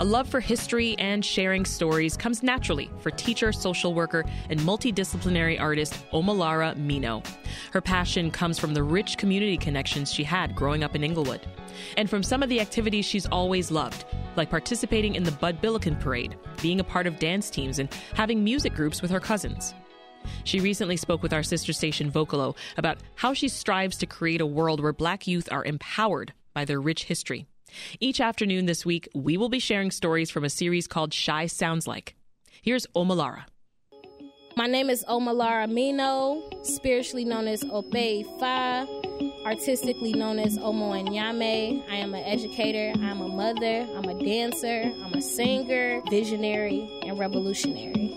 A love for history and sharing stories comes naturally for teacher, social worker, and multidisciplinary artist Omolara Mino. Her passion comes from the rich community connections she had growing up in Englewood, and from some of the activities she's always loved, like participating in the Bud Billiken Parade, being a part of dance teams, and having music groups with her cousins. She recently spoke with our sister station Vocalo about how she strives to create a world where black youth are empowered by their rich history. Each afternoon this week, we will be sharing stories from a series called Chi Sounds Like. Here's Omolara. My name is Omolara Mino, spiritually known as Ope Fa, artistically known as Omo Nyame. I am an educator, I'm a mother, I'm a dancer, I'm a singer, visionary, and revolutionary.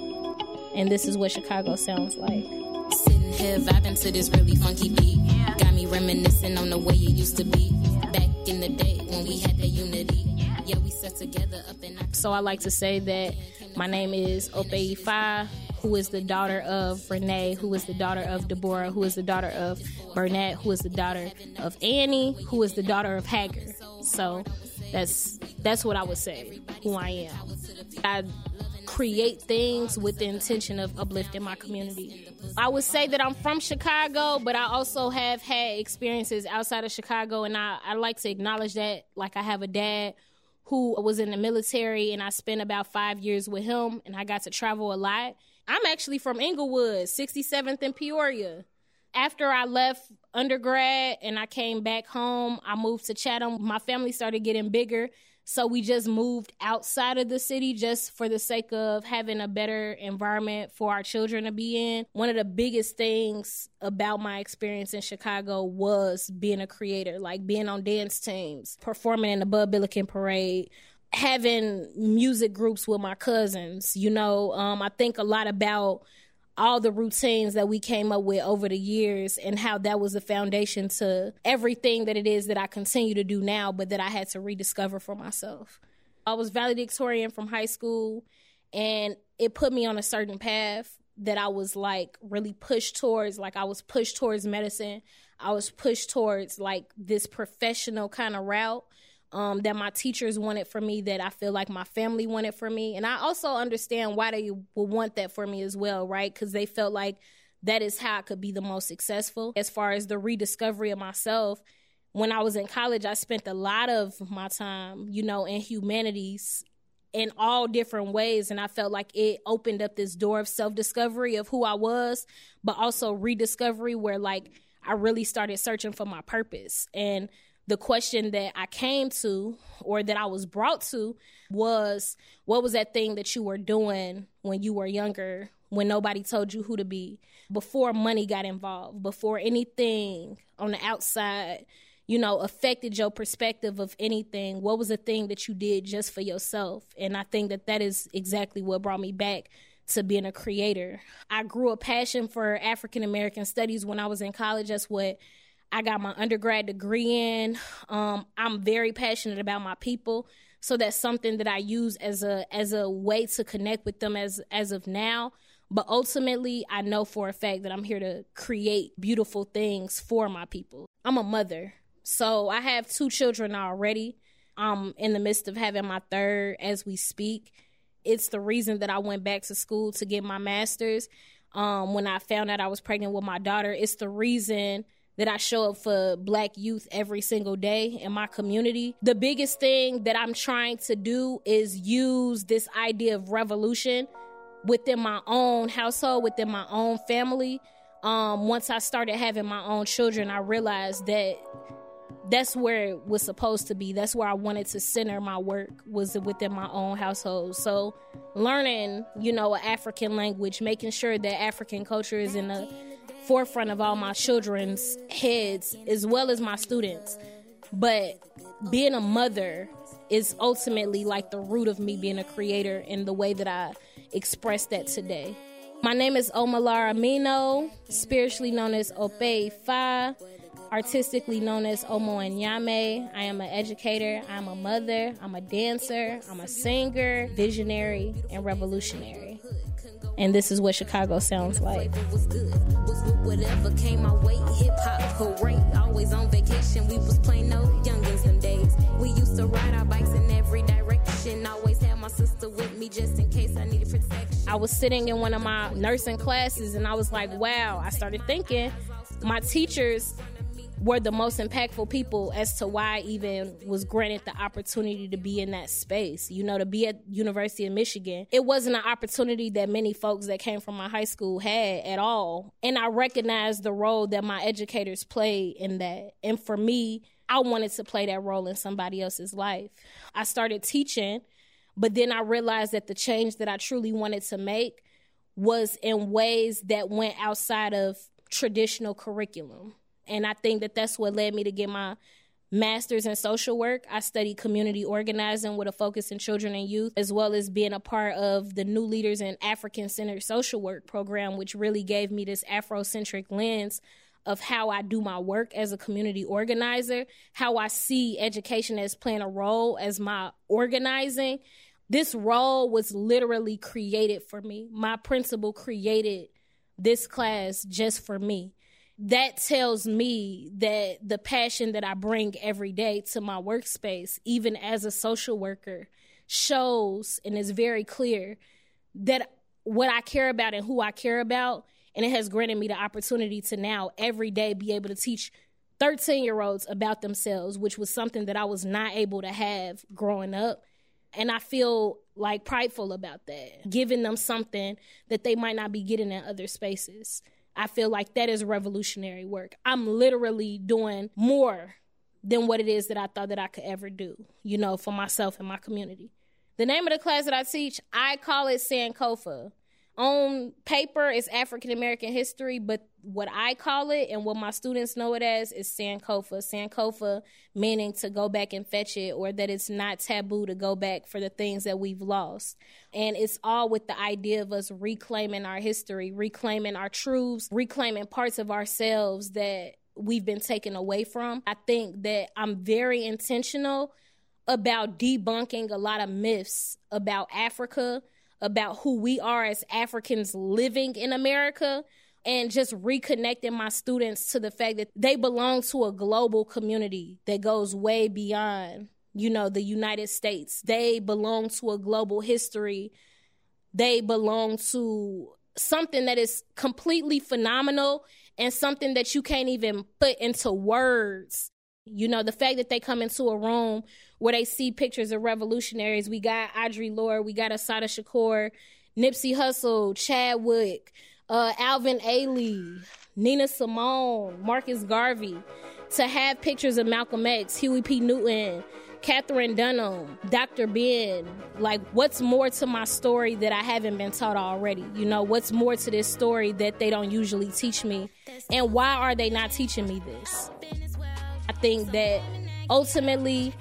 And this is what Chicago sounds like. Sitting here vibing to this really funky beat. Got me reminiscing on the way it used to be. Back in the day we had unity. Yeah, we together up So I like to say that my name is Ope Ifa, who is the daughter of Renee, who is the daughter of Deborah, who is the daughter of Burnett, who is the daughter of Annie, who is the daughter of Hager. So that's that's what I would say who I am. I create things with the intention of uplifting my community. I would say that I'm from Chicago, but I also have had experiences outside of Chicago, and I, I like to acknowledge that. Like, I have a dad who was in the military, and I spent about five years with him, and I got to travel a lot. I'm actually from Englewood, 67th and Peoria. After I left undergrad and I came back home, I moved to Chatham. My family started getting bigger. So we just moved outside of the city just for the sake of having a better environment for our children to be in. One of the biggest things about my experience in Chicago was being a creator, like being on dance teams, performing in the Bud Billiken Parade, having music groups with my cousins. You know, um, I think a lot about all the routines that we came up with over the years and how that was the foundation to everything that it is that I continue to do now, but that I had to rediscover for myself. I was valedictorian from high school and it put me on a certain path that I was like really pushed towards. Like I was pushed towards medicine. I was pushed towards like this professional kind of route um, that my teachers wanted for me, that I feel like my family wanted for me. And I also understand why they would want that for me as well, right? Because they felt like that is how I could be the most successful. As far as the rediscovery of myself, when I was in college, I spent a lot of my time, you know, in humanities in all different ways. And I felt like it opened up this door of self discovery of who I was, but also rediscovery where like I really started searching for my purpose. And the question that I came to or that I was brought to was what was that thing that you were doing when you were younger, when nobody told you who to be, before money got involved, before anything on the outside, you know, affected your perspective of anything? What was the thing that you did just for yourself? And I think that that is exactly what brought me back to being a creator. I grew a passion for African American studies when I was in college. That's what I got my undergrad degree in. Um, I'm very passionate about my people, so that's something that I use as a as a way to connect with them as as of now. But ultimately, I know for a fact that I'm here to create beautiful things for my people. I'm a mother, so I have two children already. I'm in the midst of having my third as we speak. It's the reason that I went back to school to get my master's. Um, when I found out I was pregnant with my daughter, it's the reason that I show up for black youth every single day in my community. The biggest thing that I'm trying to do is use this idea of revolution within my own household, within my own family. Um, once I started having my own children, I realized that that's where it was supposed to be. That's where I wanted to center my work was within my own household. So learning, you know, African language, making sure that African culture is in the forefront of all my children's heads as well as my students. But being a mother is ultimately like the root of me being a creator in the way that I express that today. My name is Omolara Mino, spiritually known as Ope Fa, artistically known as Omo Nyame. I am an educator, I'm a mother, I'm a dancer, I'm a singer, visionary, and revolutionary. And this is what Chicago sounds like. Whatever came my way, hip hop always on vacation. We was playing no youngins them days. We used to ride our bikes in every direction. Always had my sister with me just in case I needed protection. I was sitting in one of my nursing classes and I was like, wow. I started thinking, my teachers were the most impactful people as to why I even was granted the opportunity to be in that space. You know, to be at University of Michigan. It wasn't an opportunity that many folks that came from my high school had at all. And I recognized the role that my educators played in that. And for me, I wanted to play that role in somebody else's life. I started teaching, but then I realized that the change that I truly wanted to make was in ways that went outside of traditional curriculum. And I think that that's what led me to get my master's in social work. I studied community organizing with a focus in children and youth, as well as being a part of the New Leaders in African Centered Social Work program, which really gave me this Afrocentric lens of how I do my work as a community organizer, how I see education as playing a role as my organizing. This role was literally created for me. My principal created this class just for me that tells me that the passion that I bring every day to my workspace, even as a social worker, shows and is very clear that what I care about and who I care about. And it has granted me the opportunity to now every day be able to teach 13 year olds about themselves, which was something that I was not able to have growing up. And I feel like prideful about that, giving them something that they might not be getting in other spaces. I feel like that is revolutionary work. I'm literally doing more than what it is that I thought that I could ever do, you know, for myself and my community. The name of the class that I teach, I call it Sankofa on paper it's African American history, but what I call it and what my students know it as is Sankofa. Sankofa meaning to go back and fetch it or that it's not taboo to go back for the things that we've lost. And it's all with the idea of us reclaiming our history, reclaiming our truths, reclaiming parts of ourselves that we've been taken away from. I think that I'm very intentional about debunking a lot of myths about Africa about who we are as Africans living in America and just reconnecting my students to the fact that they belong to a global community that goes way beyond, you know, the United States. They belong to a global history. They belong to something that is completely phenomenal and something that you can't even put into words. You know, the fact that they come into a room where they see pictures of revolutionaries. We got Audre Lorde, we got Assata Shakur, Nipsey Hussle, Chadwick, uh, Alvin Ailey, Nina Simone, Marcus Garvey. To have pictures of Malcolm X, Huey P. Newton, Katherine Dunham, Dr. Ben, like what's more to my story that I haven't been taught already? You know, what's more to this story that they don't usually teach me? And why are they not teaching me this? Think that ultimately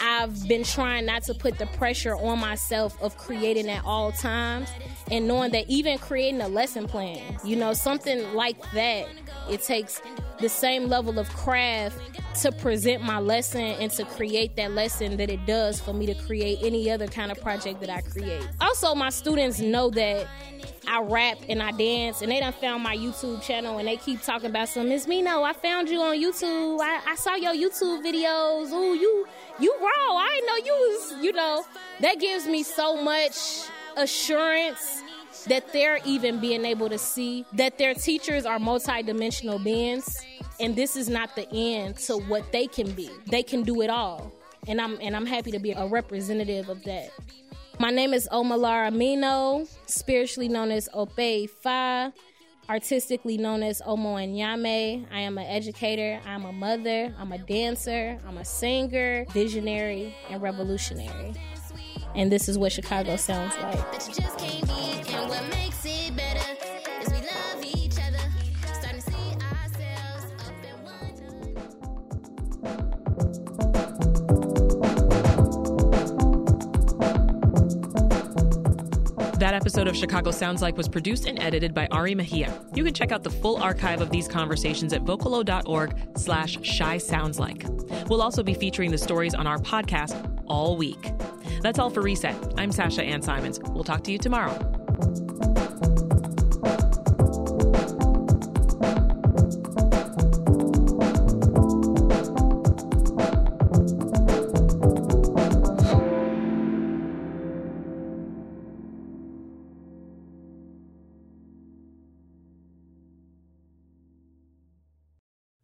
I've been trying not to put the pressure on myself of creating at all times and knowing that even creating a lesson plan, you know, something like that, it takes the same level of craft to present my lesson and to create that lesson that it does for me to create any other kind of project that I create. Also, my students know that I rap and I dance, and they done found my YouTube channel, and they keep talking about some. Miss Mino, I found you on YouTube. I, I saw your YouTube videos. Ooh, you you raw. I didn't know you was. You know, that gives me so much assurance that they're even being able to see that their teachers are multidimensional beings, and this is not the end to what they can be. They can do it all, and I'm and I'm happy to be a representative of that. My name is Omolara Mino, spiritually known as Ope Fa, artistically known as Omo Nyame. I am an educator, I'm a mother, I'm a dancer, I'm a singer, visionary, and revolutionary. And this is what Chicago sounds like. Episode of Chicago Sounds Like was produced and edited by Ari Mejia. You can check out the full archive of these conversations at vocalo.org slash shy sounds like. We'll also be featuring the stories on our podcast all week. That's all for Reset. I'm Sasha Ann Simons. We'll talk to you tomorrow.